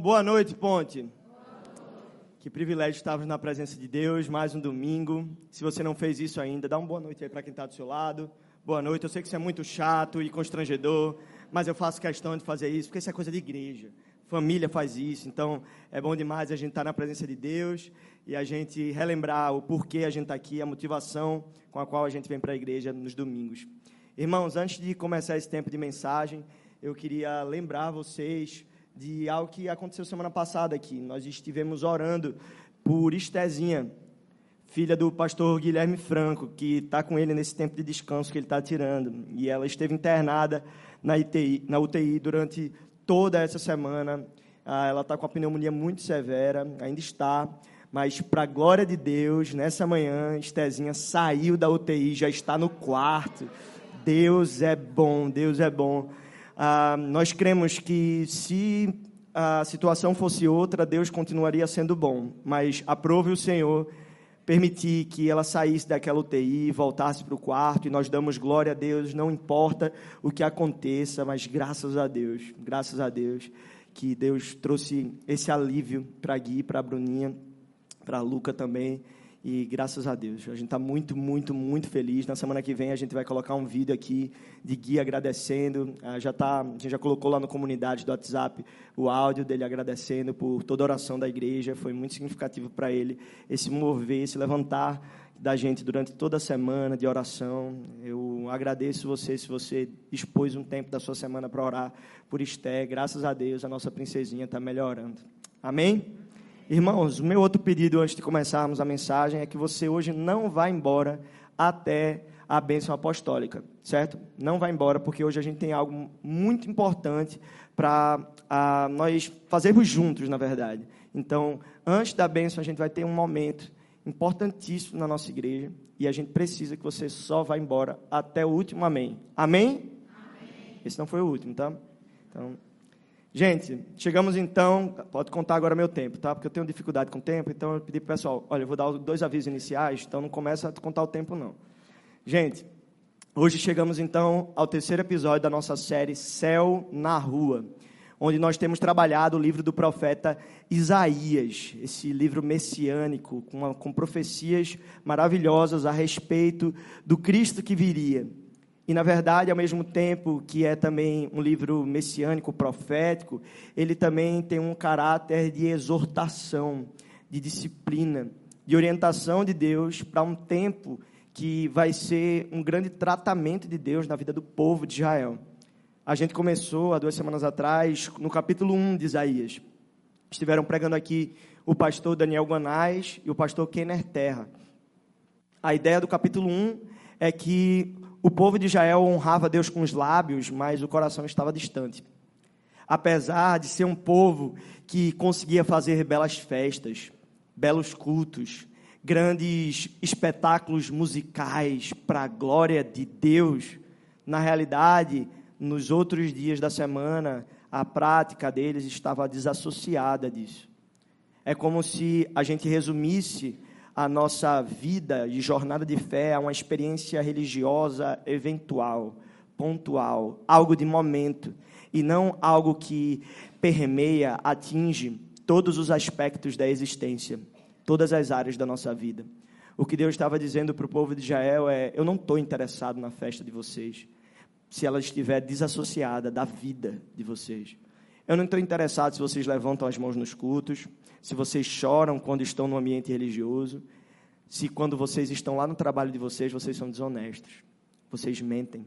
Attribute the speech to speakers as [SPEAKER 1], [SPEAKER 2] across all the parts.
[SPEAKER 1] Boa noite, Ponte. Que privilégio estarmos na presença de Deus, mais um domingo. Se você não fez isso ainda, dá uma boa noite aí para quem está do seu lado. Boa noite. Eu sei que isso é muito chato e constrangedor, mas eu faço questão de fazer isso, porque isso é coisa de igreja. Família faz isso, então é bom demais a gente estar tá na presença de Deus e a gente relembrar o porquê a gente está aqui, a motivação com a qual a gente vem para a igreja nos domingos. Irmãos, antes de começar esse tempo de mensagem, eu queria lembrar vocês de algo que aconteceu semana passada aqui. Nós estivemos orando por Estezinha, filha do pastor Guilherme Franco, que está com ele nesse tempo de descanso que ele está tirando. E ela esteve internada na UTI, na UTI durante toda essa semana. Ah, ela está com a pneumonia muito severa, ainda está. Mas, para a glória de Deus, nessa manhã, Estezinha saiu da UTI, já está no quarto. Deus é bom, Deus é bom. Ah, nós cremos que se a situação fosse outra, Deus continuaria sendo bom, mas aprove o Senhor permitir que ela saísse daquela UTI, voltasse para o quarto, e nós damos glória a Deus, não importa o que aconteça, mas graças a Deus, graças a Deus, que Deus trouxe esse alívio para Gui, para Bruninha, para Luca também, e graças a Deus, a gente está muito, muito, muito feliz. Na semana que vem a gente vai colocar um vídeo aqui de Gui agradecendo. Ah, já tá, a gente já colocou lá na comunidade do WhatsApp o áudio dele agradecendo por toda a oração da igreja. Foi muito significativo para ele esse mover, esse levantar da gente durante toda a semana de oração. Eu agradeço você se você expôs um tempo da sua semana para orar por Esté. Graças a Deus, a nossa princesinha está melhorando. Amém? Irmãos, o meu outro pedido antes de começarmos a mensagem é que você hoje não vá embora até a bênção apostólica, certo? Não vá embora, porque hoje a gente tem algo muito importante para nós fazermos juntos, na verdade. Então, antes da bênção, a gente vai ter um momento importantíssimo na nossa igreja e a gente precisa que você só vá embora até o último amém. Amém? amém. Esse não foi o último, tá? Então, Gente, chegamos então, pode contar agora meu tempo, tá? Porque eu tenho dificuldade com o tempo, então eu pedi para o pessoal, olha, eu vou dar dois avisos iniciais, então não começa a contar o tempo não. Gente, hoje chegamos então ao terceiro episódio da nossa série Céu na Rua, onde nós temos trabalhado o livro do profeta Isaías, esse livro messiânico, com, com profecias maravilhosas a respeito do Cristo que viria. E, na verdade, ao mesmo tempo que é também um livro messiânico, profético, ele também tem um caráter de exortação, de disciplina, de orientação de Deus para um tempo que vai ser um grande tratamento de Deus na vida do povo de Israel. A gente começou há duas semanas atrás no capítulo 1 de Isaías. Estiveram pregando aqui o pastor Daniel Guanais e o pastor Kenner Terra. A ideia do capítulo 1 é que o povo de Israel honrava Deus com os lábios, mas o coração estava distante. Apesar de ser um povo que conseguia fazer belas festas, belos cultos, grandes espetáculos musicais para a glória de Deus, na realidade, nos outros dias da semana, a prática deles estava desassociada disso. É como se a gente resumisse a nossa vida e jornada de fé a uma experiência religiosa eventual, pontual, algo de momento, e não algo que permeia, atinge todos os aspectos da existência, todas as áreas da nossa vida. O que Deus estava dizendo para o povo de Israel é: Eu não estou interessado na festa de vocês, se ela estiver desassociada da vida de vocês. Eu não estou interessado se vocês levantam as mãos nos cultos, se vocês choram quando estão no ambiente religioso, se quando vocês estão lá no trabalho de vocês, vocês são desonestos, vocês mentem,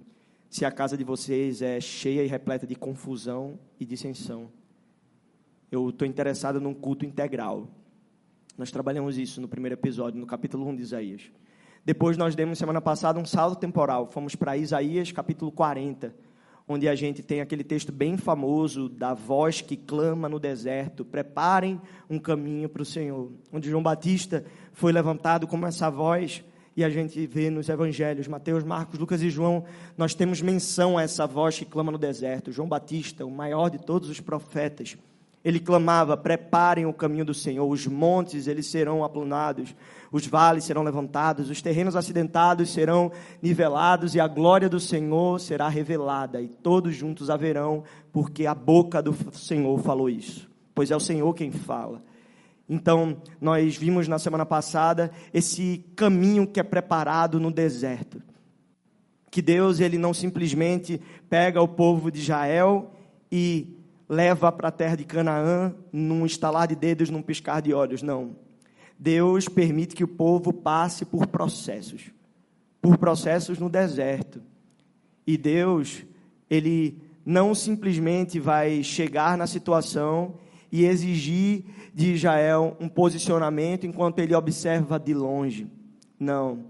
[SPEAKER 1] se a casa de vocês é cheia e repleta de confusão e dissensão. Eu estou interessado num culto integral. Nós trabalhamos isso no primeiro episódio, no capítulo 1 de Isaías. Depois nós demos semana passada um salto temporal. Fomos para Isaías, capítulo 40 onde a gente tem aquele texto bem famoso da voz que clama no deserto: preparem um caminho para o Senhor. Onde João Batista foi levantado como essa voz, e a gente vê nos evangelhos, Mateus, Marcos, Lucas e João, nós temos menção a essa voz que clama no deserto. João Batista, o maior de todos os profetas, ele clamava: preparem o caminho do Senhor, os montes eles serão aplanados, os vales serão levantados, os terrenos acidentados serão nivelados, e a glória do Senhor será revelada, e todos juntos haverão, porque a boca do Senhor falou isso. pois é o Senhor quem fala. Então, nós vimos na semana passada esse caminho que é preparado no deserto. Que Deus, ele não simplesmente pega o povo de Israel e leva para a terra de Canaã num estalar de dedos, num piscar de olhos, não. Deus permite que o povo passe por processos, por processos no deserto. E Deus, ele não simplesmente vai chegar na situação e exigir de Israel um posicionamento enquanto ele observa de longe. Não.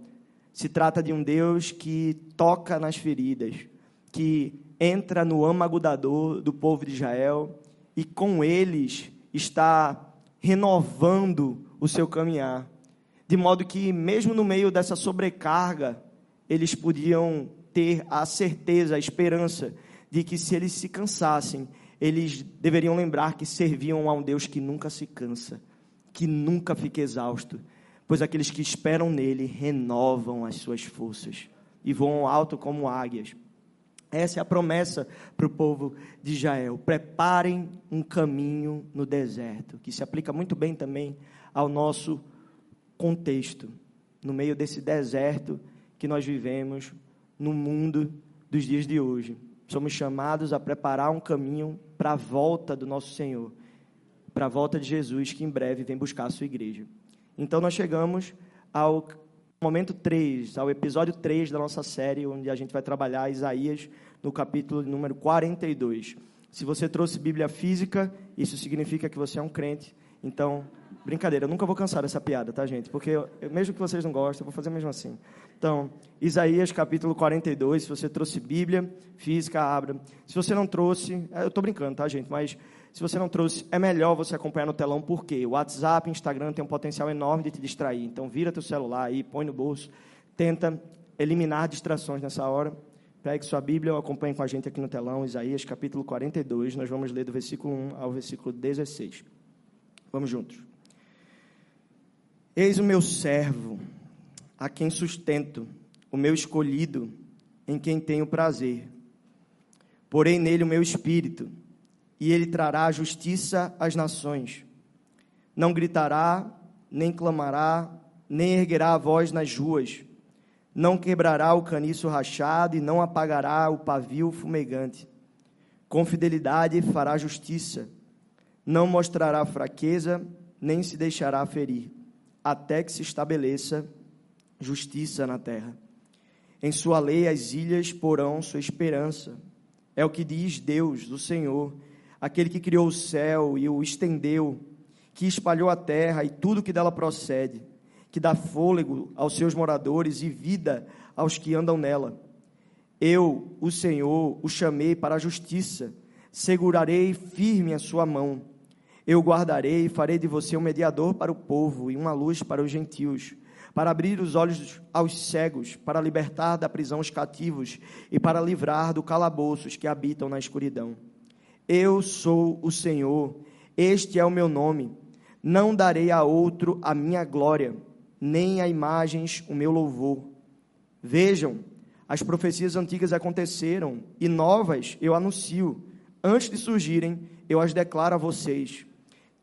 [SPEAKER 1] Se trata de um Deus que toca nas feridas, que entra no âmago da dor do povo de Israel e com eles está renovando o seu caminhar. De modo que, mesmo no meio dessa sobrecarga, eles podiam ter a certeza, a esperança de que se eles se cansassem, eles deveriam lembrar que serviam a um Deus que nunca se cansa, que nunca fica exausto, pois aqueles que esperam nele renovam as suas forças e voam alto como águias. Essa é a promessa para o povo de Israel. Preparem um caminho no deserto, que se aplica muito bem também ao nosso contexto, no meio desse deserto que nós vivemos no mundo dos dias de hoje. Somos chamados a preparar um caminho para a volta do nosso Senhor, para a volta de Jesus, que em breve vem buscar a sua igreja. Então nós chegamos ao momento 3, ao episódio 3 da nossa série, onde a gente vai trabalhar Isaías no capítulo número 42. Se você trouxe Bíblia física, isso significa que você é um crente. Então, brincadeira, eu nunca vou cansar dessa piada, tá, gente? Porque eu, mesmo que vocês não gostem, eu vou fazer mesmo assim. Então, Isaías capítulo 42, se você trouxe Bíblia física, abra. Se você não trouxe, é, eu estou brincando, tá, gente? Mas se você não trouxe, é melhor você acompanhar no telão, porque o WhatsApp, Instagram tem um potencial enorme de te distrair. Então, vira teu celular aí, põe no bolso, tenta eliminar distrações nessa hora. Pegue sua Bíblia ou acompanhe com a gente aqui no telão, Isaías capítulo 42. Nós vamos ler do versículo 1 ao versículo 16. Vamos juntos. Eis o meu servo a quem sustento, o meu escolhido, em quem tenho prazer. Porém nele o meu espírito, e ele trará justiça às nações. Não gritará, nem clamará, nem erguerá a voz nas ruas. Não quebrará o caniço rachado e não apagará o pavio fumegante. Com fidelidade fará justiça. Não mostrará fraqueza, nem se deixará ferir, até que se estabeleça justiça na terra. Em sua lei as ilhas porão sua esperança. É o que diz Deus, o Senhor, aquele que criou o céu e o estendeu, que espalhou a terra e tudo que dela procede, que dá fôlego aos seus moradores e vida aos que andam nela. Eu, o Senhor, o chamei para a justiça, segurarei firme a sua mão. Eu guardarei e farei de você um mediador para o povo e uma luz para os gentios para abrir os olhos aos cegos, para libertar da prisão os cativos e para livrar do calabouço os que habitam na escuridão. Eu sou o Senhor, este é o meu nome. Não darei a outro a minha glória, nem a imagens o meu louvor. Vejam, as profecias antigas aconteceram e novas eu anuncio. Antes de surgirem, eu as declaro a vocês.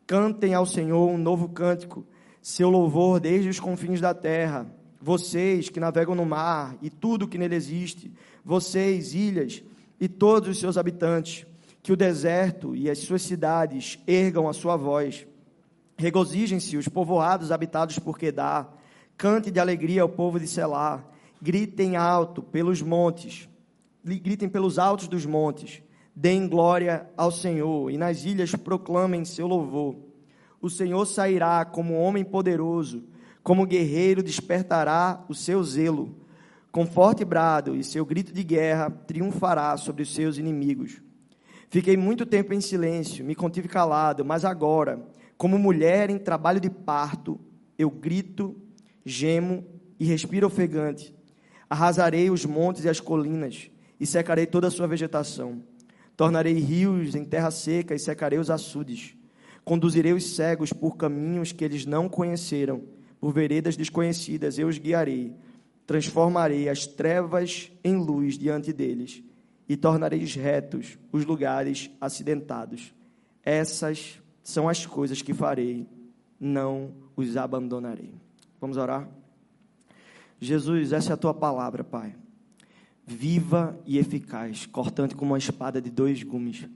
[SPEAKER 1] Cantem ao Senhor um novo cântico seu louvor desde os confins da terra. Vocês que navegam no mar e tudo que nele existe, vocês, ilhas e todos os seus habitantes, que o deserto e as suas cidades ergam a sua voz. Regozijem-se os povoados habitados por Quedar, cante de alegria ao povo de Selá, gritem alto pelos montes, gritem pelos altos dos montes, deem glória ao Senhor e nas ilhas proclamem seu louvor o Senhor sairá como homem poderoso, como guerreiro despertará o seu zelo. Com forte brado e seu grito de guerra, triunfará sobre os seus inimigos. Fiquei muito tempo em silêncio, me contive calado, mas agora, como mulher em trabalho de parto, eu grito, gemo e respiro ofegante. Arrasarei os montes e as colinas e secarei toda a sua vegetação. Tornarei rios em terra seca e secarei os açudes. Conduzirei os cegos por caminhos que eles não conheceram, por veredas desconhecidas eu os guiarei. Transformarei as trevas em luz diante deles e tornarei retos os lugares acidentados. Essas são as coisas que farei, não os abandonarei. Vamos orar? Jesus, essa é a tua palavra, Pai. Viva e eficaz, cortante como uma espada de dois gumes,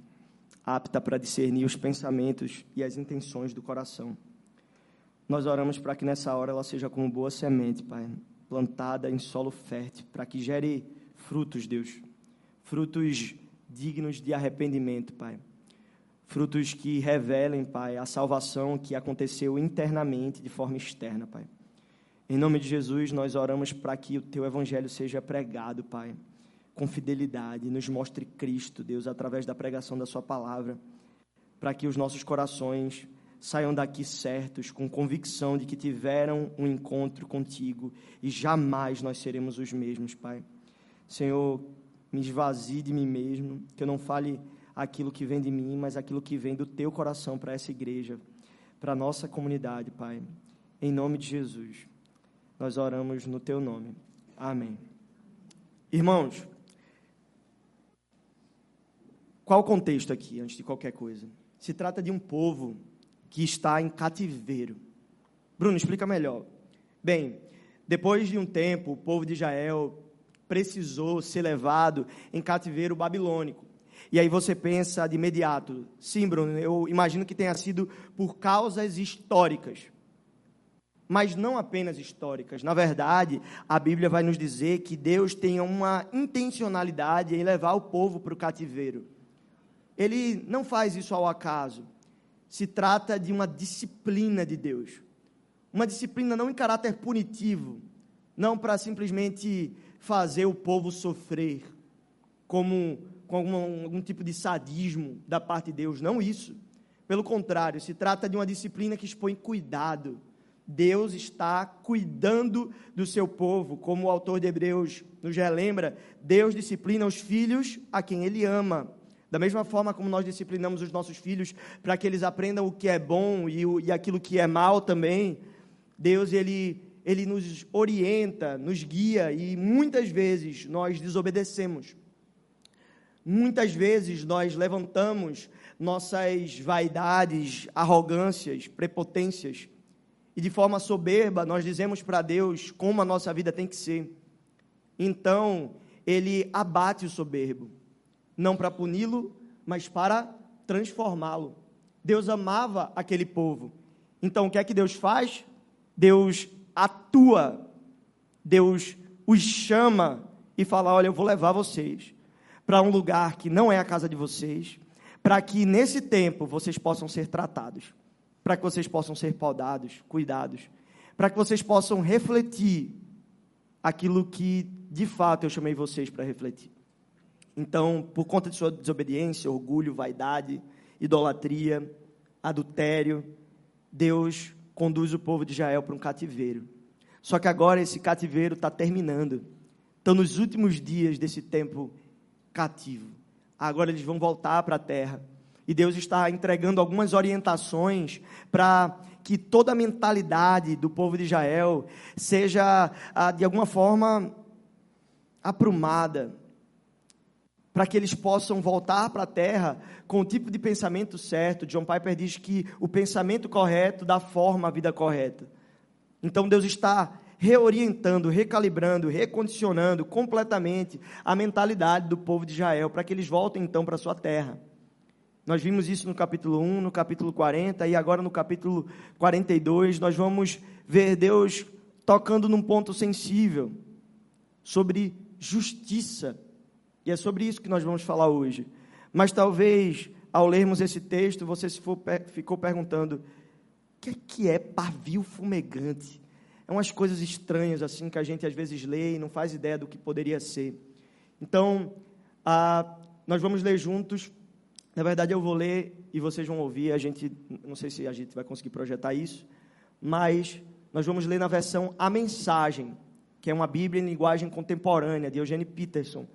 [SPEAKER 1] apta para discernir os pensamentos e as intenções do coração. Nós oramos para que nessa hora ela seja como boa semente, Pai, plantada em solo fértil, para que gere frutos, Deus. Frutos dignos de arrependimento, Pai. Frutos que revelem, Pai, a salvação que aconteceu internamente de forma externa, Pai. Em nome de Jesus, nós oramos para que o teu evangelho seja pregado, Pai, com fidelidade, nos mostre Cristo, Deus, através da pregação da Sua palavra, para que os nossos corações saiam daqui certos, com convicção de que tiveram um encontro contigo e jamais nós seremos os mesmos, Pai. Senhor, me esvazie de mim mesmo, que eu não fale aquilo que vem de mim, mas aquilo que vem do teu coração para essa igreja, para a nossa comunidade, Pai. Em nome de Jesus. Nós oramos no teu nome. Amém. Irmãos, qual o contexto aqui, antes de qualquer coisa? Se trata de um povo que está em cativeiro. Bruno, explica melhor. Bem, depois de um tempo, o povo de Israel precisou ser levado em cativeiro babilônico. E aí você pensa de imediato, sim, Bruno, eu imagino que tenha sido por causas históricas mas não apenas históricas. Na verdade, a Bíblia vai nos dizer que Deus tem uma intencionalidade em levar o povo para o cativeiro. Ele não faz isso ao acaso. Se trata de uma disciplina de Deus. Uma disciplina não em caráter punitivo, não para simplesmente fazer o povo sofrer, como com algum, algum tipo de sadismo da parte de Deus. Não isso. Pelo contrário, se trata de uma disciplina que expõe cuidado Deus está cuidando do seu povo, como o autor de Hebreus nos relembra, Deus disciplina os filhos a quem ele ama. Da mesma forma como nós disciplinamos os nossos filhos para que eles aprendam o que é bom e, o, e aquilo que é mal também, Deus ele, ele nos orienta, nos guia e muitas vezes nós desobedecemos. Muitas vezes nós levantamos nossas vaidades, arrogâncias, prepotências e de forma soberba nós dizemos para Deus como a nossa vida tem que ser. Então, ele abate o soberbo, não para puni-lo, mas para transformá-lo. Deus amava aquele povo. Então, o que é que Deus faz? Deus atua, Deus os chama e fala: Olha, eu vou levar vocês para um lugar que não é a casa de vocês, para que nesse tempo vocês possam ser tratados para que vocês possam ser podados, cuidados, para que vocês possam refletir aquilo que de fato eu chamei vocês para refletir. Então, por conta de sua desobediência, orgulho, vaidade, idolatria, adultério, Deus conduz o povo de Israel para um cativeiro. Só que agora esse cativeiro está terminando. Estão nos últimos dias desse tempo cativo. Agora eles vão voltar para a terra. E Deus está entregando algumas orientações para que toda a mentalidade do povo de Israel seja, ah, de alguma forma, aprumada, para que eles possam voltar para a terra com o tipo de pensamento certo. John Piper diz que o pensamento correto dá forma à vida correta. Então Deus está reorientando, recalibrando, recondicionando completamente a mentalidade do povo de Israel para que eles voltem então para a sua terra. Nós vimos isso no capítulo 1, no capítulo 40 e agora no capítulo 42 nós vamos ver Deus tocando num ponto sensível sobre justiça. E é sobre isso que nós vamos falar hoje. Mas talvez ao lermos esse texto você se for, ficou perguntando: o que é, que é pavio fumegante? É umas coisas estranhas assim que a gente às vezes lê e não faz ideia do que poderia ser. Então, ah, nós vamos ler juntos na verdade, eu vou ler e vocês vão ouvir. A gente, não sei se a gente vai conseguir projetar isso, mas nós vamos ler na versão A Mensagem, que é uma Bíblia em linguagem contemporânea, de Eugene Peterson.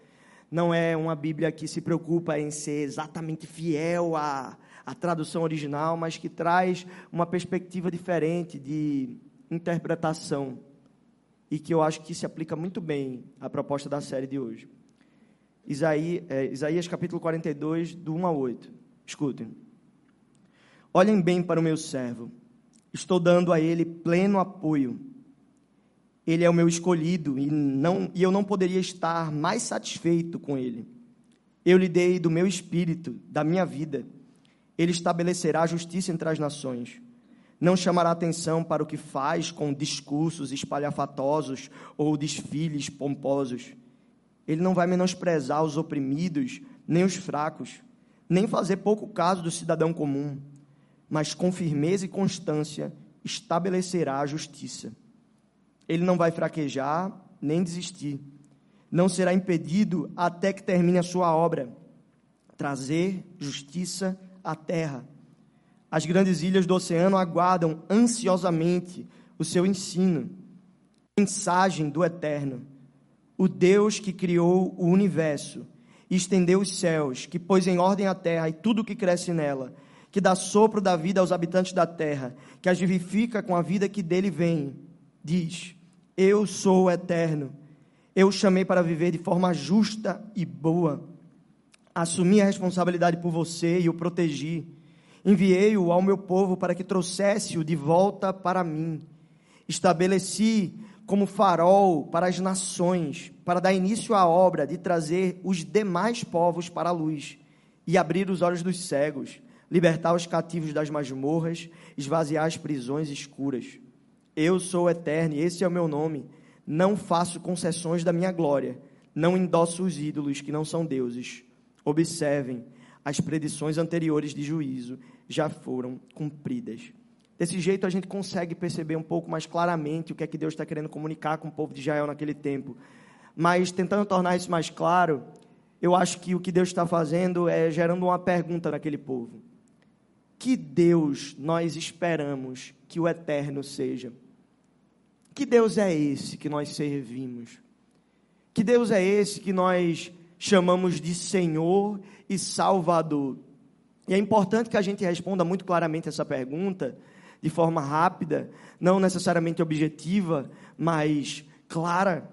[SPEAKER 1] Não é uma Bíblia que se preocupa em ser exatamente fiel à, à tradução original, mas que traz uma perspectiva diferente de interpretação e que eu acho que se aplica muito bem à proposta da série de hoje. Isaías, é, Isaías capítulo 42, do 1 a 8. Escutem. Olhem bem para o meu servo. Estou dando a ele pleno apoio. Ele é o meu escolhido e, não, e eu não poderia estar mais satisfeito com ele. Eu lhe dei do meu espírito, da minha vida. Ele estabelecerá a justiça entre as nações. Não chamará atenção para o que faz com discursos espalhafatosos ou desfiles pomposos. Ele não vai menosprezar os oprimidos, nem os fracos, nem fazer pouco caso do cidadão comum, mas com firmeza e constância estabelecerá a justiça. Ele não vai fraquejar nem desistir não será impedido até que termine a sua obra trazer justiça à terra. As grandes ilhas do oceano aguardam ansiosamente o seu ensino, mensagem do eterno. O Deus que criou o universo e estendeu os céus, que pôs em ordem a terra e tudo o que cresce nela, que dá sopro da vida aos habitantes da terra, que as vivifica com a vida que dele vem, diz: Eu sou o eterno eu chamei para viver de forma justa e boa. Assumi a responsabilidade por você e o protegi. Enviei-o ao meu povo para que trouxesse-o de volta para mim. Estabeleci como farol para as nações, para dar início à obra de trazer os demais povos para a luz e abrir os olhos dos cegos, libertar os cativos das masmorras, esvaziar as prisões escuras. Eu sou eterno e esse é o meu nome não faço concessões da minha glória, não endosso os ídolos que não são deuses. Observem, as predições anteriores de juízo já foram cumpridas. Desse jeito a gente consegue perceber um pouco mais claramente o que é que Deus está querendo comunicar com o povo de Israel naquele tempo. Mas tentando tornar isso mais claro, eu acho que o que Deus está fazendo é gerando uma pergunta naquele povo: Que Deus nós esperamos que o eterno seja? Que Deus é esse que nós servimos? Que Deus é esse que nós chamamos de Senhor e Salvador? E é importante que a gente responda muito claramente essa pergunta, de forma rápida, não necessariamente objetiva, mas clara,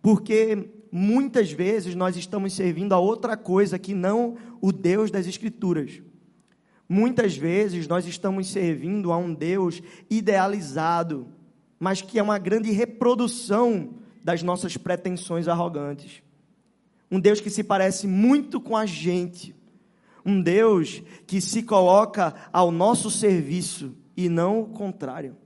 [SPEAKER 1] porque muitas vezes nós estamos servindo a outra coisa que não o Deus das Escrituras. Muitas vezes nós estamos servindo a um Deus idealizado, mas que é uma grande reprodução das nossas pretensões arrogantes. Um Deus que se parece muito com a gente. Um Deus que se coloca ao nosso serviço e não o contrário.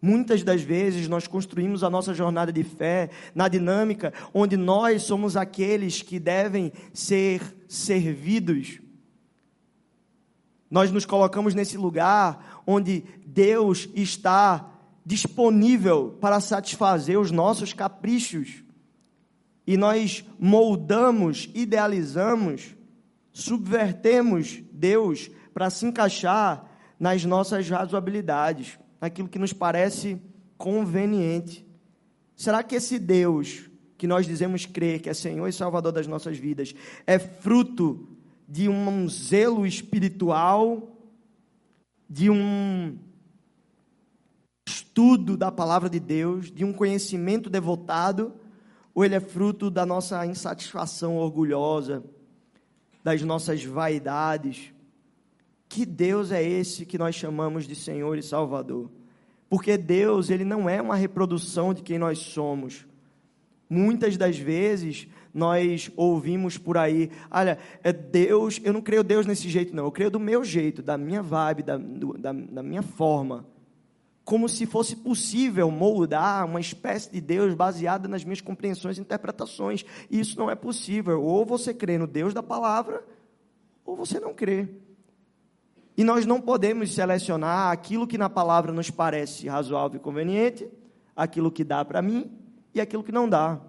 [SPEAKER 1] Muitas das vezes nós construímos a nossa jornada de fé na dinâmica onde nós somos aqueles que devem ser servidos. Nós nos colocamos nesse lugar onde Deus está disponível para satisfazer os nossos caprichos. E nós moldamos, idealizamos, subvertemos Deus para se encaixar nas nossas razoabilidades, naquilo que nos parece conveniente. Será que esse Deus que nós dizemos crer, que é Senhor e Salvador das nossas vidas, é fruto de um zelo espiritual, de um estudo da palavra de Deus, de um conhecimento devotado, ou ele é fruto da nossa insatisfação orgulhosa, das nossas vaidades? Que Deus é esse que nós chamamos de Senhor e Salvador? Porque Deus, ele não é uma reprodução de quem nós somos. Muitas das vezes nós ouvimos por aí, olha, é Deus, eu não creio Deus nesse jeito, não, eu creio do meu jeito, da minha vibe, da, da, da minha forma como se fosse possível moldar uma espécie de Deus baseada nas minhas compreensões e interpretações. Isso não é possível. Ou você crê no Deus da palavra, ou você não crê. E nós não podemos selecionar aquilo que na palavra nos parece razoável e conveniente, aquilo que dá para mim e aquilo que não dá.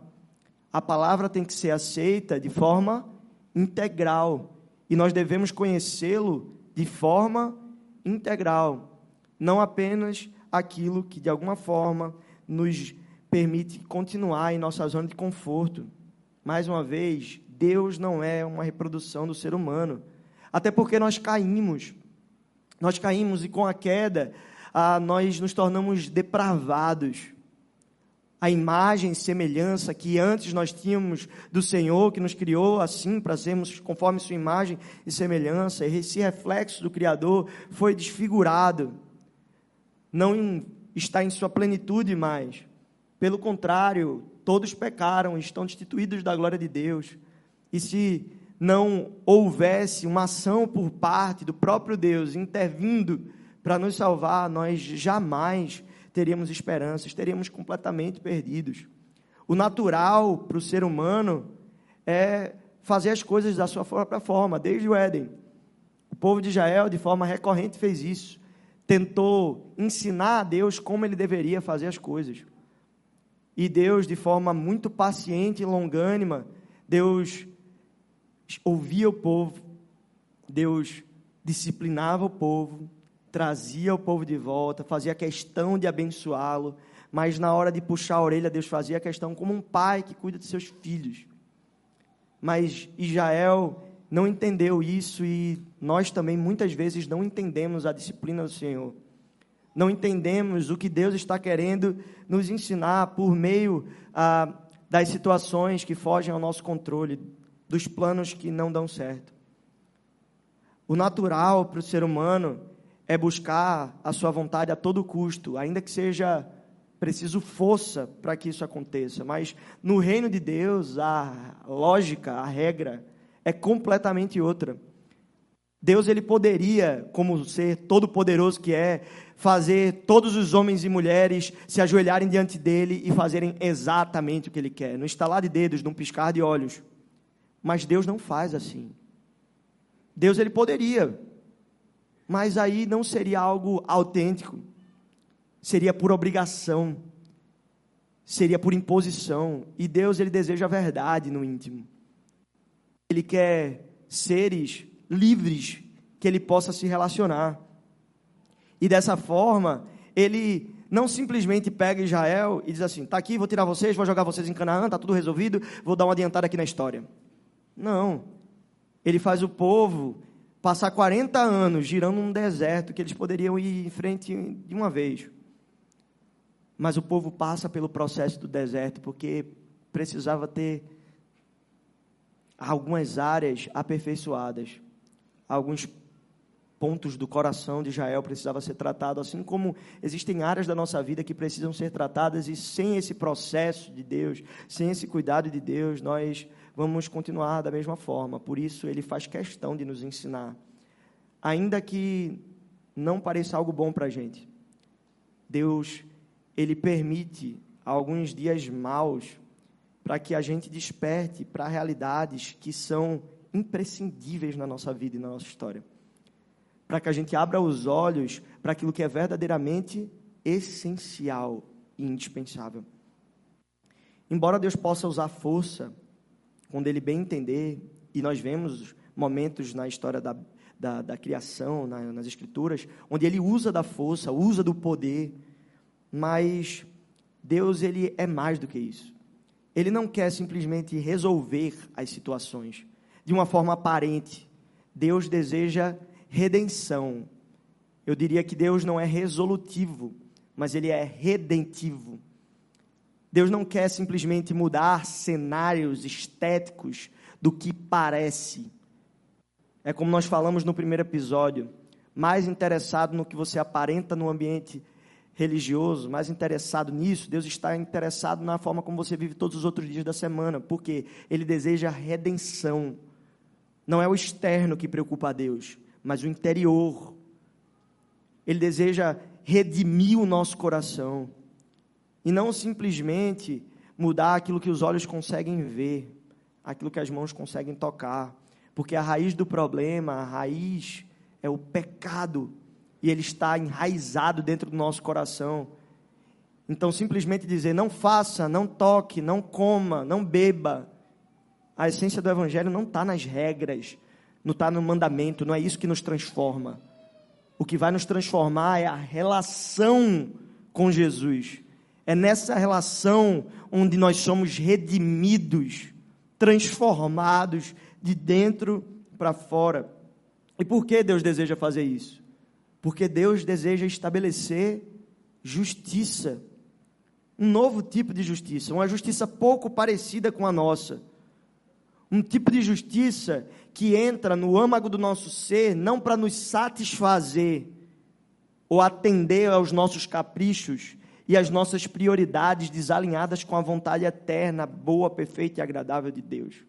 [SPEAKER 1] A palavra tem que ser aceita de forma integral. E nós devemos conhecê-lo de forma integral. Não apenas aquilo que de alguma forma nos permite continuar em nossa zona de conforto. Mais uma vez, Deus não é uma reprodução do ser humano, até porque nós caímos. Nós caímos e com a queda, ah, nós nos tornamos depravados. a imagem e semelhança que antes nós tínhamos do Senhor, que nos criou assim para sermos conforme Sua imagem e semelhança, esse reflexo do Criador foi desfigurado, não está em sua plenitude mais. Pelo contrário, todos pecaram, estão destituídos da glória de Deus. E se não houvesse uma ação por parte do próprio Deus intervindo para nos salvar, nós jamais teríamos esperanças, teríamos completamente perdidos. O natural para o ser humano é fazer as coisas da sua própria forma, desde o Éden. O povo de Israel, de forma recorrente, fez isso. Tentou ensinar a Deus como ele deveria fazer as coisas. E Deus, de forma muito paciente e longânima, Deus ouvia o povo, Deus disciplinava o povo, trazia o povo de volta, fazia questão de abençoá-lo, mas na hora de puxar a orelha, Deus fazia questão como um pai que cuida de seus filhos. Mas Israel não entendeu isso e nós também muitas vezes não entendemos a disciplina do Senhor. Não entendemos o que Deus está querendo nos ensinar por meio ah, das situações que fogem ao nosso controle, dos planos que não dão certo. O natural para o ser humano é buscar a sua vontade a todo custo, ainda que seja preciso força para que isso aconteça. Mas no reino de Deus, a lógica, a regra é completamente outra. Deus ele poderia, como ser todo poderoso que é, fazer todos os homens e mulheres se ajoelharem diante dele e fazerem exatamente o que ele quer, no estalar de dedos, num piscar de olhos. Mas Deus não faz assim. Deus ele poderia mas aí não seria algo autêntico, seria por obrigação, seria por imposição. E Deus, Ele deseja a verdade no íntimo. Ele quer seres livres que Ele possa se relacionar. E dessa forma, Ele não simplesmente pega Israel e diz assim: tá aqui, vou tirar vocês, vou jogar vocês em Canaã, tá tudo resolvido, vou dar uma adiantada aqui na história. Não. Ele faz o povo passar 40 anos girando um deserto que eles poderiam ir em frente de uma vez. Mas o povo passa pelo processo do deserto porque precisava ter algumas áreas aperfeiçoadas, alguns pontos do coração de Israel precisava ser tratado, assim como existem áreas da nossa vida que precisam ser tratadas e sem esse processo de Deus, sem esse cuidado de Deus, nós vamos continuar da mesma forma. Por isso, ele faz questão de nos ensinar, ainda que não pareça algo bom para a gente. Deus, ele permite alguns dias maus para que a gente desperte para realidades que são imprescindíveis na nossa vida e na nossa história. Para que a gente abra os olhos para aquilo que é verdadeiramente essencial e indispensável. Embora Deus possa usar força quando ele bem entender, e nós vemos momentos na história da, da, da criação, na, nas escrituras, onde ele usa da força, usa do poder, mas Deus ele é mais do que isso. Ele não quer simplesmente resolver as situações de uma forma aparente. Deus deseja redenção. Eu diria que Deus não é resolutivo, mas ele é redentivo. Deus não quer simplesmente mudar cenários estéticos do que parece. É como nós falamos no primeiro episódio, mais interessado no que você aparenta no ambiente religioso, mais interessado nisso, Deus está interessado na forma como você vive todos os outros dias da semana, porque Ele deseja redenção. Não é o externo que preocupa a Deus, mas o interior. Ele deseja redimir o nosso coração e não simplesmente mudar aquilo que os olhos conseguem ver, aquilo que as mãos conseguem tocar, porque a raiz do problema, a raiz é o pecado e ele está enraizado dentro do nosso coração. Então, simplesmente dizer não faça, não toque, não coma, não beba. A essência do Evangelho não está nas regras, não está no mandamento, não é isso que nos transforma. O que vai nos transformar é a relação com Jesus. É nessa relação onde nós somos redimidos, transformados de dentro para fora. E por que Deus deseja fazer isso? Porque Deus deseja estabelecer justiça. Um novo tipo de justiça, uma justiça pouco parecida com a nossa. Um tipo de justiça que entra no âmago do nosso ser não para nos satisfazer ou atender aos nossos caprichos e às nossas prioridades desalinhadas com a vontade eterna, boa, perfeita e agradável de Deus.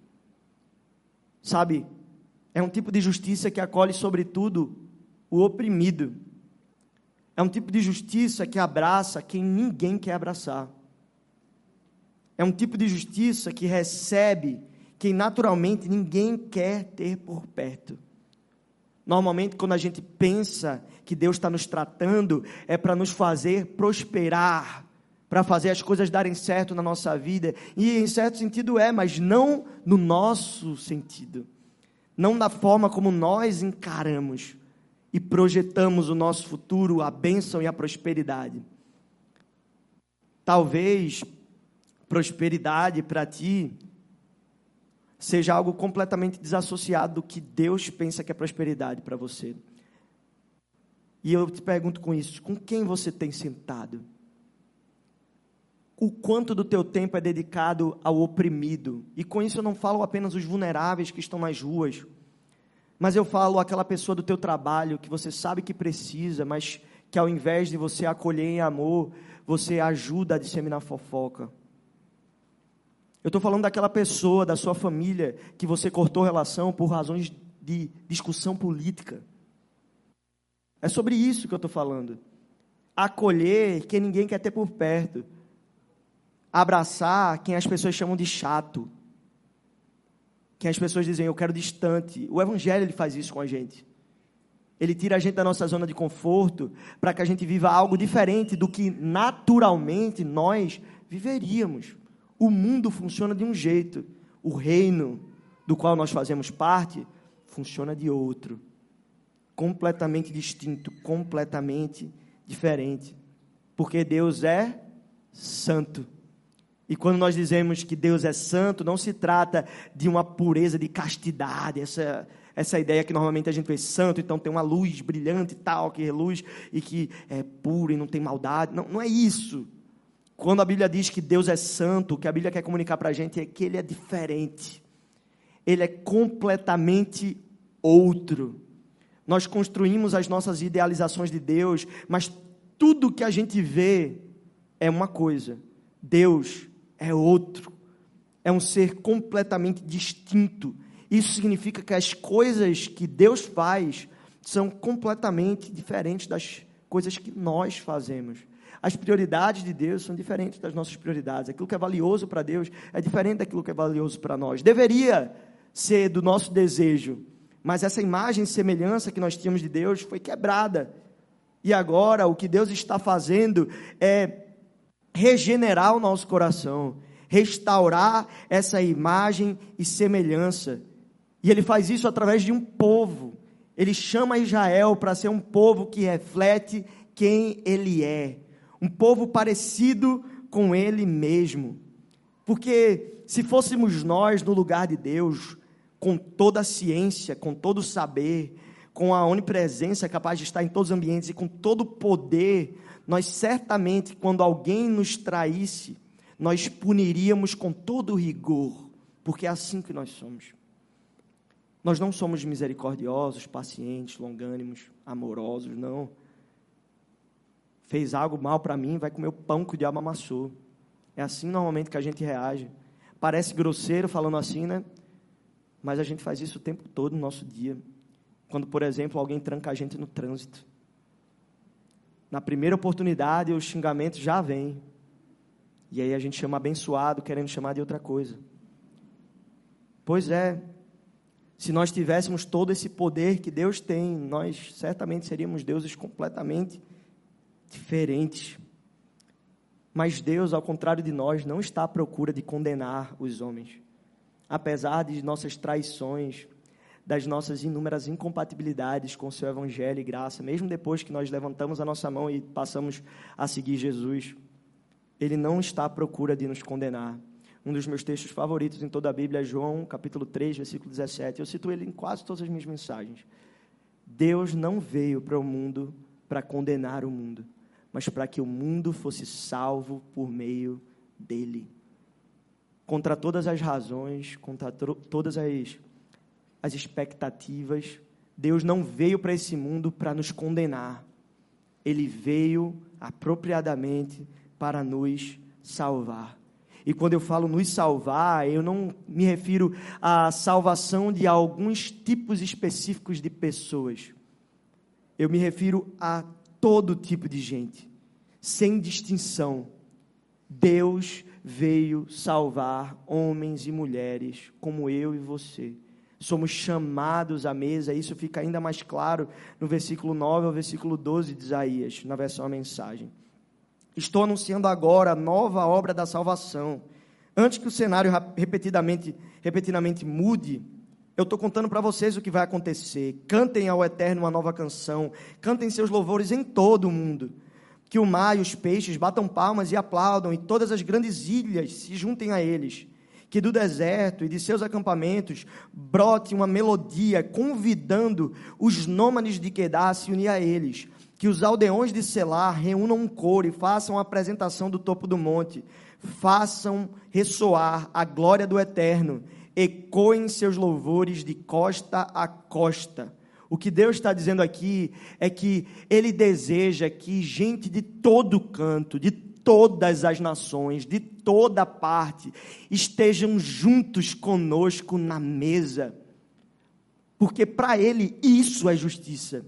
[SPEAKER 1] Sabe, é um tipo de justiça que acolhe, sobretudo, o oprimido. É um tipo de justiça que abraça quem ninguém quer abraçar. É um tipo de justiça que recebe quem naturalmente ninguém quer ter por perto. Normalmente, quando a gente pensa que Deus está nos tratando, é para nos fazer prosperar, para fazer as coisas darem certo na nossa vida. E em certo sentido é, mas não no nosso sentido. Não da forma como nós encaramos e projetamos o nosso futuro, a bênção e a prosperidade. Talvez prosperidade para ti seja algo completamente desassociado do que Deus pensa que é prosperidade para você. E eu te pergunto com isso, com quem você tem sentado? O quanto do teu tempo é dedicado ao oprimido? E com isso eu não falo apenas os vulneráveis que estão nas ruas, mas eu falo aquela pessoa do teu trabalho que você sabe que precisa, mas que ao invés de você acolher em amor, você ajuda a disseminar fofoca. Eu estou falando daquela pessoa da sua família que você cortou relação por razões de discussão política. É sobre isso que eu estou falando. Acolher quem ninguém quer ter por perto. Abraçar quem as pessoas chamam de chato. Quem as pessoas dizem, eu quero distante. O Evangelho ele faz isso com a gente. Ele tira a gente da nossa zona de conforto para que a gente viva algo diferente do que naturalmente nós viveríamos. O mundo funciona de um jeito, o reino do qual nós fazemos parte funciona de outro, completamente distinto, completamente diferente, porque Deus é santo. E quando nós dizemos que Deus é santo, não se trata de uma pureza de castidade, essa essa ideia que normalmente a gente vê santo, então tem uma luz brilhante e tal, que é luz e que é puro e não tem maldade. Não, não é isso. Quando a Bíblia diz que Deus é santo, o que a Bíblia quer comunicar para a gente é que Ele é diferente. Ele é completamente outro. Nós construímos as nossas idealizações de Deus, mas tudo que a gente vê é uma coisa: Deus é outro. É um ser completamente distinto. Isso significa que as coisas que Deus faz são completamente diferentes das coisas que nós fazemos. As prioridades de Deus são diferentes das nossas prioridades. Aquilo que é valioso para Deus é diferente daquilo que é valioso para nós. Deveria ser do nosso desejo, mas essa imagem e semelhança que nós tínhamos de Deus foi quebrada. E agora o que Deus está fazendo é regenerar o nosso coração, restaurar essa imagem e semelhança. E ele faz isso através de um povo. Ele chama Israel para ser um povo que reflete quem ele é um povo parecido com ele mesmo. Porque se fôssemos nós no lugar de Deus, com toda a ciência, com todo o saber, com a onipresença capaz de estar em todos os ambientes e com todo o poder, nós certamente, quando alguém nos traísse, nós puniríamos com todo o rigor, porque é assim que nós somos. Nós não somos misericordiosos, pacientes, longânimos, amorosos, não fez algo mal para mim, vai comer o pão que o diabo amassou. É assim normalmente que a gente reage. Parece grosseiro falando assim, né? Mas a gente faz isso o tempo todo no nosso dia. Quando, por exemplo, alguém tranca a gente no trânsito. Na primeira oportunidade, o xingamento já vem. E aí a gente chama abençoado, querendo chamar de outra coisa. Pois é, se nós tivéssemos todo esse poder que Deus tem, nós certamente seríamos deuses completamente diferentes. Mas Deus, ao contrário de nós, não está à procura de condenar os homens. Apesar de nossas traições, das nossas inúmeras incompatibilidades com o seu evangelho e graça, mesmo depois que nós levantamos a nossa mão e passamos a seguir Jesus, ele não está à procura de nos condenar. Um dos meus textos favoritos em toda a Bíblia é João, capítulo 3, versículo 17. Eu cito ele em quase todas as minhas mensagens. Deus não veio para o mundo para condenar o mundo, mas para que o mundo fosse salvo por meio dele. Contra todas as razões, contra todas as, as expectativas, Deus não veio para esse mundo para nos condenar. Ele veio apropriadamente para nos salvar. E quando eu falo nos salvar, eu não me refiro à salvação de alguns tipos específicos de pessoas. Eu me refiro a todo tipo de gente, sem distinção. Deus veio salvar homens e mulheres como eu e você. Somos chamados à mesa, isso fica ainda mais claro no versículo 9 ao versículo 12 de Isaías, na versão a mensagem. Estou anunciando agora a nova obra da salvação. Antes que o cenário repetidamente, repetidamente mude, eu estou contando para vocês o que vai acontecer. Cantem ao Eterno uma nova canção. Cantem seus louvores em todo o mundo. Que o mar e os peixes batam palmas e aplaudam, e todas as grandes ilhas se juntem a eles. Que do deserto e de seus acampamentos brote uma melodia, convidando os nômades de Quedar a se unir a eles que os aldeões de Selar reúnam um coro e façam a apresentação do topo do monte, façam ressoar a glória do Eterno, ecoem seus louvores de costa a costa. O que Deus está dizendo aqui é que Ele deseja que gente de todo canto, de todas as nações, de toda parte, estejam juntos conosco na mesa, porque para Ele isso é justiça.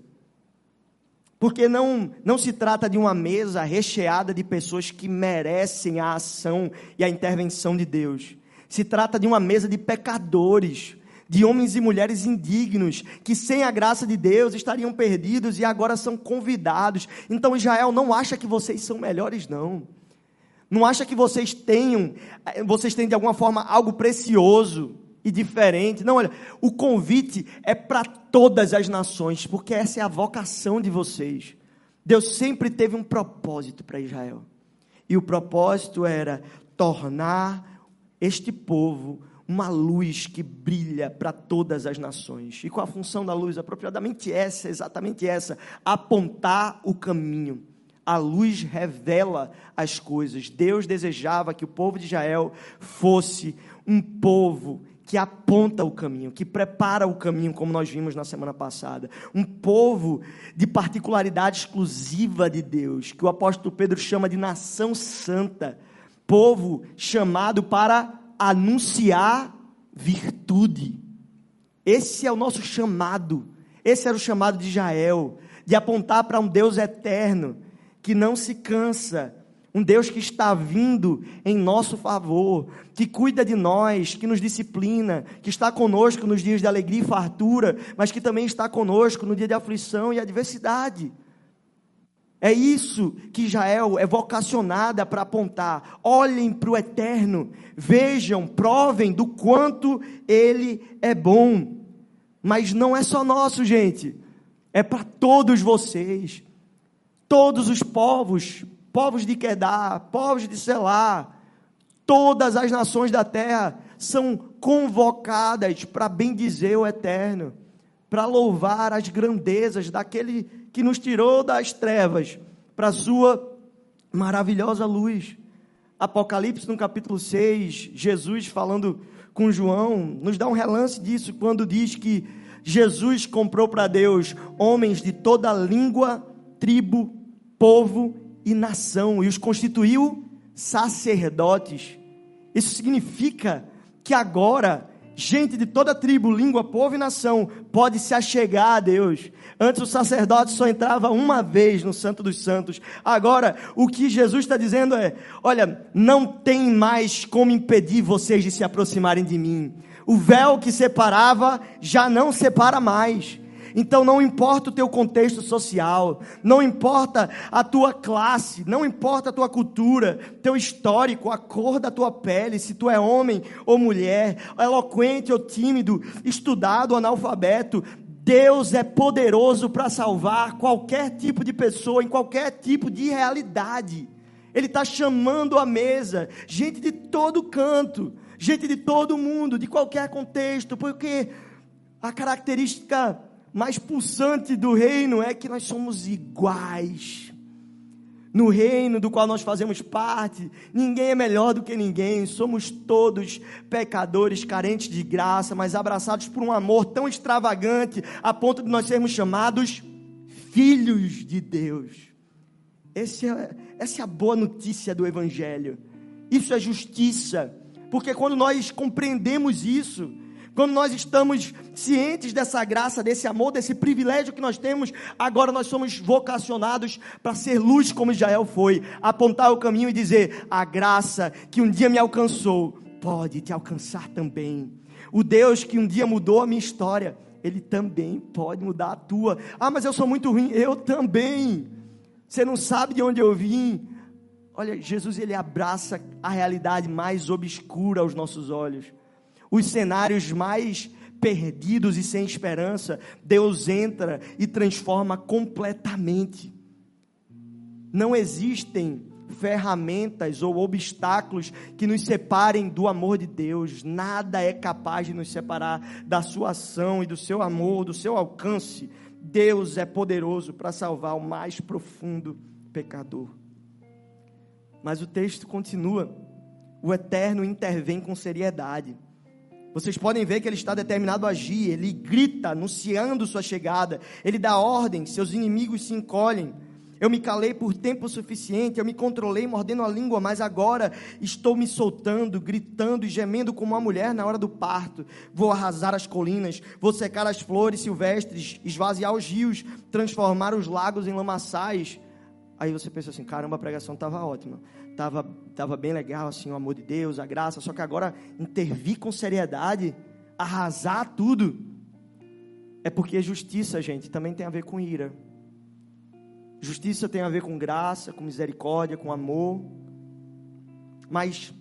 [SPEAKER 1] Porque não, não se trata de uma mesa recheada de pessoas que merecem a ação e a intervenção de Deus. Se trata de uma mesa de pecadores, de homens e mulheres indignos, que sem a graça de Deus estariam perdidos e agora são convidados. Então Israel não acha que vocês são melhores, não. Não acha que vocês tenham, eh, vocês têm de alguma forma algo precioso e diferente. Não, olha, o convite é para todas as nações, porque essa é a vocação de vocês. Deus sempre teve um propósito para Israel. E o propósito era tornar este povo uma luz que brilha para todas as nações. E qual a função da luz? Apropriadamente essa, exatamente essa: apontar o caminho. A luz revela as coisas. Deus desejava que o povo de Israel fosse um povo que aponta o caminho, que prepara o caminho, como nós vimos na semana passada. Um povo de particularidade exclusiva de Deus, que o apóstolo Pedro chama de nação santa. Povo chamado para anunciar virtude. Esse é o nosso chamado. Esse era o chamado de Israel, de apontar para um Deus eterno, que não se cansa, um Deus que está vindo em nosso favor, que cuida de nós, que nos disciplina, que está conosco nos dias de alegria e fartura, mas que também está conosco no dia de aflição e adversidade. É isso que Israel é vocacionada para apontar. Olhem para o eterno, vejam, provem do quanto ele é bom. Mas não é só nosso, gente, é para todos vocês, todos os povos povos de Quedar, povos de Selá, todas as nações da terra são convocadas para bendizer o Eterno, para louvar as grandezas daquele que nos tirou das trevas para a sua maravilhosa luz. Apocalipse no capítulo 6, Jesus falando com João, nos dá um relance disso quando diz que Jesus comprou para Deus homens de toda língua, tribo, povo e nação, e os constituiu sacerdotes. Isso significa que agora, gente de toda tribo, língua, povo e nação pode se achegar a Deus. Antes o sacerdote só entrava uma vez no Santo dos Santos. Agora, o que Jesus está dizendo é: olha, não tem mais como impedir vocês de se aproximarem de mim. O véu que separava já não separa mais. Então não importa o teu contexto social, não importa a tua classe, não importa a tua cultura, teu histórico, a cor da tua pele, se tu é homem ou mulher, eloquente ou tímido, estudado ou analfabeto, Deus é poderoso para salvar qualquer tipo de pessoa, em qualquer tipo de realidade. Ele está chamando à mesa gente de todo canto, gente de todo mundo, de qualquer contexto, porque a característica mais pulsante do reino é que nós somos iguais. no reino do qual nós fazemos parte. Ninguém é melhor do que ninguém. Somos todos pecadores, carentes de graça, mas abraçados por um amor tão extravagante a ponto de nós sermos chamados filhos de Deus. É, essa é a boa notícia do Evangelho. Isso é justiça, porque quando nós compreendemos isso, quando nós estamos cientes dessa graça, desse amor, desse privilégio que nós temos, agora nós somos vocacionados para ser luz como Israel foi, apontar o caminho e dizer: a graça que um dia me alcançou pode te alcançar também. O Deus que um dia mudou a minha história, ele também pode mudar a tua. Ah, mas eu sou muito ruim, eu também. Você não sabe de onde eu vim. Olha, Jesus ele abraça a realidade mais obscura aos nossos olhos os cenários mais perdidos e sem esperança, Deus entra e transforma completamente. Não existem ferramentas ou obstáculos que nos separem do amor de Deus. Nada é capaz de nos separar da sua ação e do seu amor, do seu alcance. Deus é poderoso para salvar o mais profundo pecador. Mas o texto continua. O Eterno intervém com seriedade. Vocês podem ver que ele está determinado a agir, ele grita, anunciando sua chegada, ele dá ordem, seus inimigos se encolhem. Eu me calei por tempo suficiente, eu me controlei mordendo a língua, mas agora estou me soltando, gritando e gemendo como uma mulher na hora do parto. Vou arrasar as colinas, vou secar as flores silvestres, esvaziar os rios, transformar os lagos em lamaçais. Aí você pensa assim: caramba, a pregação estava ótima estava tava bem legal, assim, o amor de Deus, a graça, só que agora intervir com seriedade, arrasar tudo, é porque justiça, gente, também tem a ver com ira. Justiça tem a ver com graça, com misericórdia, com amor, mas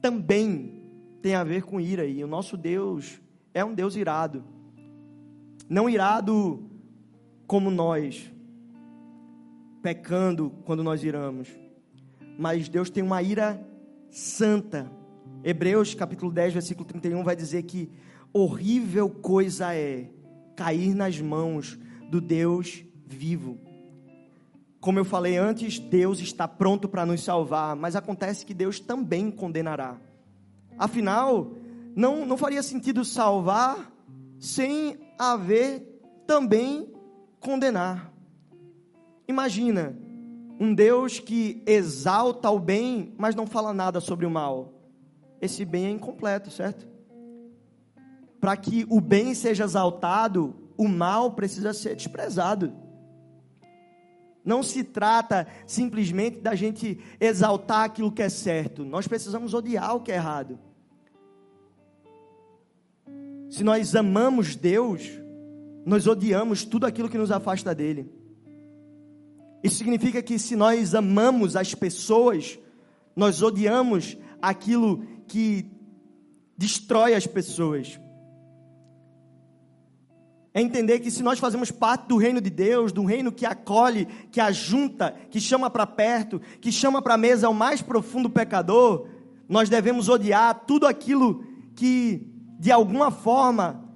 [SPEAKER 1] também tem a ver com ira, e o nosso Deus é um Deus irado, não irado como nós, pecando quando nós iramos mas Deus tem uma ira santa. Hebreus capítulo 10, versículo 31 vai dizer que horrível coisa é cair nas mãos do Deus vivo. Como eu falei antes, Deus está pronto para nos salvar, mas acontece que Deus também condenará. Afinal, não, não faria sentido salvar sem haver também condenar. Imagina, um Deus que exalta o bem, mas não fala nada sobre o mal. Esse bem é incompleto, certo? Para que o bem seja exaltado, o mal precisa ser desprezado. Não se trata simplesmente da gente exaltar aquilo que é certo. Nós precisamos odiar o que é errado. Se nós amamos Deus, nós odiamos tudo aquilo que nos afasta dele. Isso significa que se nós amamos as pessoas, nós odiamos aquilo que destrói as pessoas. É entender que se nós fazemos parte do reino de Deus, do reino que acolhe, que ajunta, que chama para perto, que chama para a mesa o mais profundo pecador, nós devemos odiar tudo aquilo que de alguma forma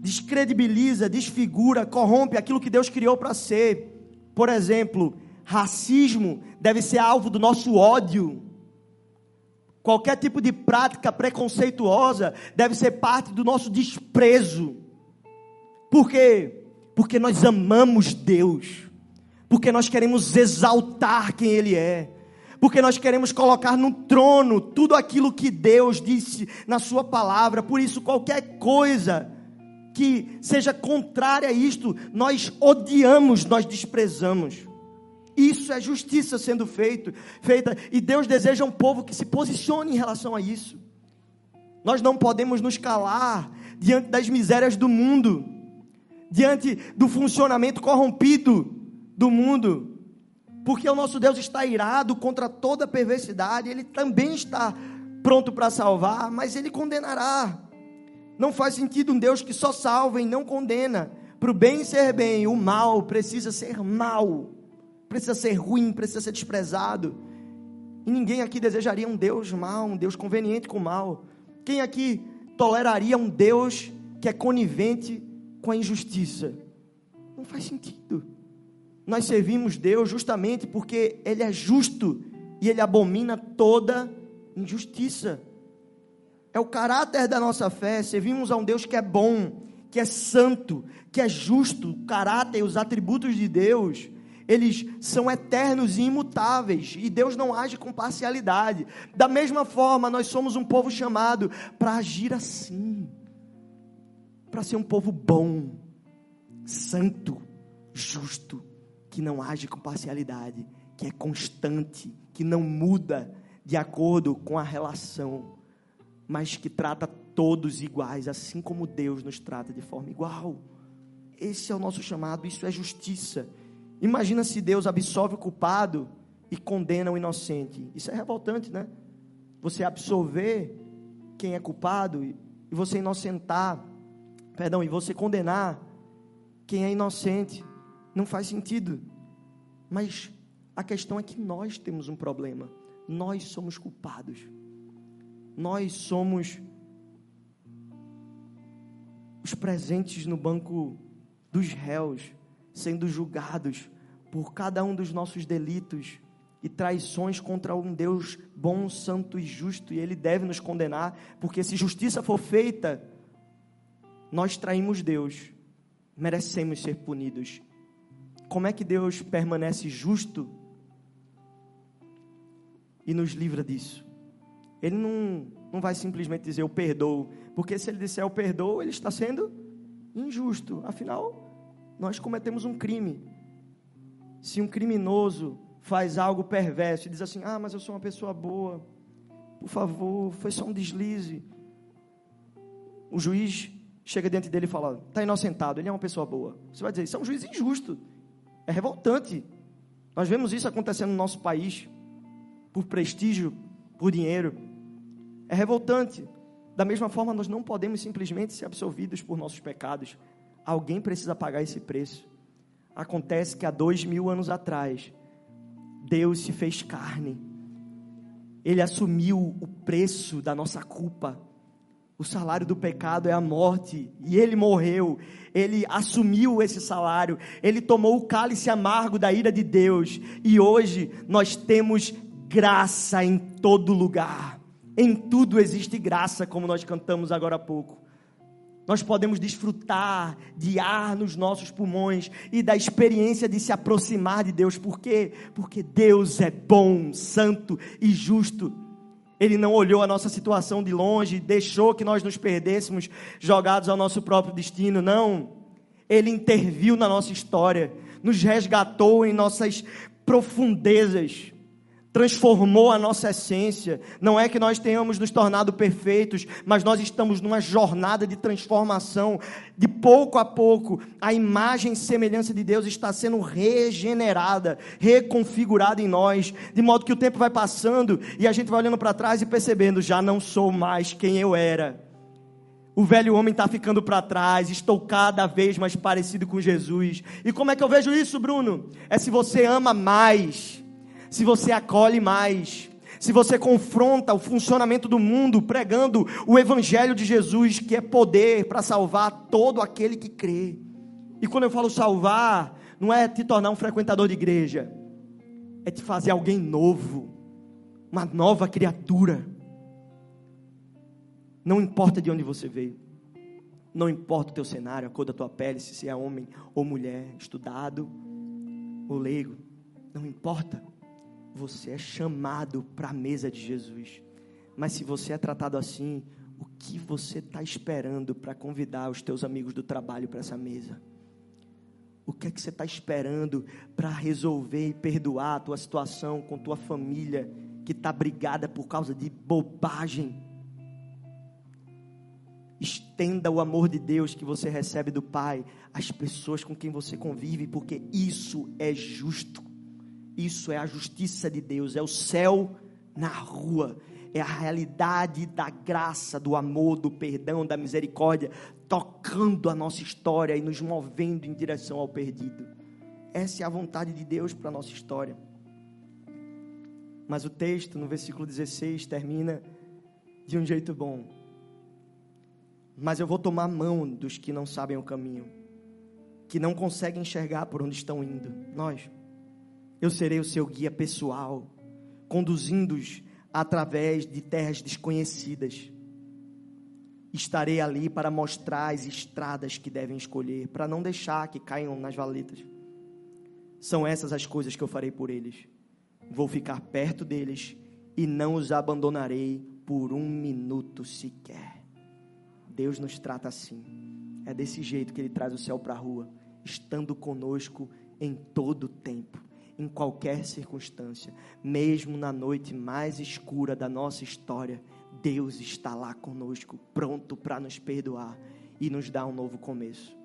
[SPEAKER 1] descredibiliza, desfigura, corrompe aquilo que Deus criou para ser. Por exemplo, racismo deve ser alvo do nosso ódio. Qualquer tipo de prática preconceituosa deve ser parte do nosso desprezo. Por quê? Porque nós amamos Deus. Porque nós queremos exaltar quem Ele é. Porque nós queremos colocar no trono tudo aquilo que Deus disse na Sua palavra. Por isso, qualquer coisa que seja contrária a isto, nós odiamos, nós desprezamos. Isso é justiça sendo feito, feita, e Deus deseja um povo que se posicione em relação a isso. Nós não podemos nos calar diante das misérias do mundo, diante do funcionamento corrompido do mundo, porque o nosso Deus está irado contra toda perversidade, ele também está pronto para salvar, mas ele condenará. Não faz sentido um Deus que só salva e não condena. Para o bem ser bem, o mal precisa ser mal, precisa ser ruim, precisa ser desprezado. E ninguém aqui desejaria um Deus mal, um Deus conveniente com o mal. Quem aqui toleraria um Deus que é conivente com a injustiça? Não faz sentido. Nós servimos Deus justamente porque Ele é justo e Ele abomina toda injustiça. É o caráter da nossa fé. Servimos a um Deus que é bom, que é santo, que é justo. O caráter e os atributos de Deus, eles são eternos e imutáveis. E Deus não age com parcialidade. Da mesma forma, nós somos um povo chamado para agir assim. Para ser um povo bom, santo, justo, que não age com parcialidade, que é constante, que não muda de acordo com a relação mas que trata todos iguais, assim como Deus nos trata de forma igual. Esse é o nosso chamado, isso é justiça. Imagina se Deus absolve o culpado e condena o inocente. Isso é revoltante, né? Você absolver quem é culpado e você inocentar, perdão, e você condenar quem é inocente. Não faz sentido. Mas a questão é que nós temos um problema. Nós somos culpados nós somos os presentes no banco dos réus, sendo julgados por cada um dos nossos delitos e traições contra um Deus bom, santo e justo, e Ele deve nos condenar, porque se justiça for feita, nós traímos Deus, merecemos ser punidos. Como é que Deus permanece justo e nos livra disso? Ele não, não vai simplesmente dizer eu perdoo, porque se ele disser eu perdoo, ele está sendo injusto. Afinal, nós cometemos um crime. Se um criminoso faz algo perverso e diz assim: Ah, mas eu sou uma pessoa boa, por favor, foi só um deslize. O juiz chega diante dele e fala: Está inocentado, ele é uma pessoa boa. Você vai dizer: Isso é um juiz injusto, é revoltante. Nós vemos isso acontecendo no nosso país, por prestígio, por dinheiro. É revoltante. Da mesma forma, nós não podemos simplesmente ser absolvidos por nossos pecados. Alguém precisa pagar esse preço. Acontece que há dois mil anos atrás, Deus se fez carne. Ele assumiu o preço da nossa culpa. O salário do pecado é a morte, e ele morreu. Ele assumiu esse salário. Ele tomou o cálice amargo da ira de Deus. E hoje nós temos graça em todo lugar. Em tudo existe graça, como nós cantamos agora há pouco. Nós podemos desfrutar de ar nos nossos pulmões e da experiência de se aproximar de Deus. Por quê? Porque Deus é bom, santo e justo. Ele não olhou a nossa situação de longe, deixou que nós nos perdêssemos jogados ao nosso próprio destino. Não. Ele interviu na nossa história, nos resgatou em nossas profundezas transformou a nossa essência. Não é que nós tenhamos nos tornado perfeitos, mas nós estamos numa jornada de transformação. De pouco a pouco, a imagem e semelhança de Deus está sendo regenerada, reconfigurada em nós, de modo que o tempo vai passando e a gente vai olhando para trás e percebendo: já não sou mais quem eu era. O velho homem está ficando para trás, estou cada vez mais parecido com Jesus. E como é que eu vejo isso, Bruno? É se você ama mais se você acolhe mais, se você confronta o funcionamento do mundo pregando o evangelho de Jesus, que é poder para salvar todo aquele que crê. E quando eu falo salvar, não é te tornar um frequentador de igreja, é te fazer alguém novo, uma nova criatura. Não importa de onde você veio. Não importa o teu cenário, a cor da tua pele, se você é homem ou mulher, estudado ou leigo. Não importa. Você é chamado para a mesa de Jesus. Mas se você é tratado assim, o que você está esperando para convidar os teus amigos do trabalho para essa mesa? O que é que você está esperando para resolver e perdoar a tua situação com tua família que está brigada por causa de bobagem? Estenda o amor de Deus que você recebe do Pai às pessoas com quem você convive, porque isso é justo. Isso é a justiça de Deus, é o céu na rua, é a realidade da graça, do amor, do perdão, da misericórdia, tocando a nossa história e nos movendo em direção ao perdido. Essa é a vontade de Deus para a nossa história. Mas o texto, no versículo 16, termina de um jeito bom. Mas eu vou tomar mão dos que não sabem o caminho. que não conseguem enxergar por onde estão indo. Nós. Eu serei o seu guia pessoal, conduzindo-os através de terras desconhecidas. Estarei ali para mostrar as estradas que devem escolher, para não deixar que caiam nas valetas. São essas as coisas que eu farei por eles. Vou ficar perto deles e não os abandonarei por um minuto sequer. Deus nos trata assim. É desse jeito que Ele traz o céu para a rua, estando conosco em todo o tempo, em qualquer circunstância, mesmo na noite mais escura da nossa história. Deus está lá conosco, pronto para nos perdoar e nos dar um novo começo.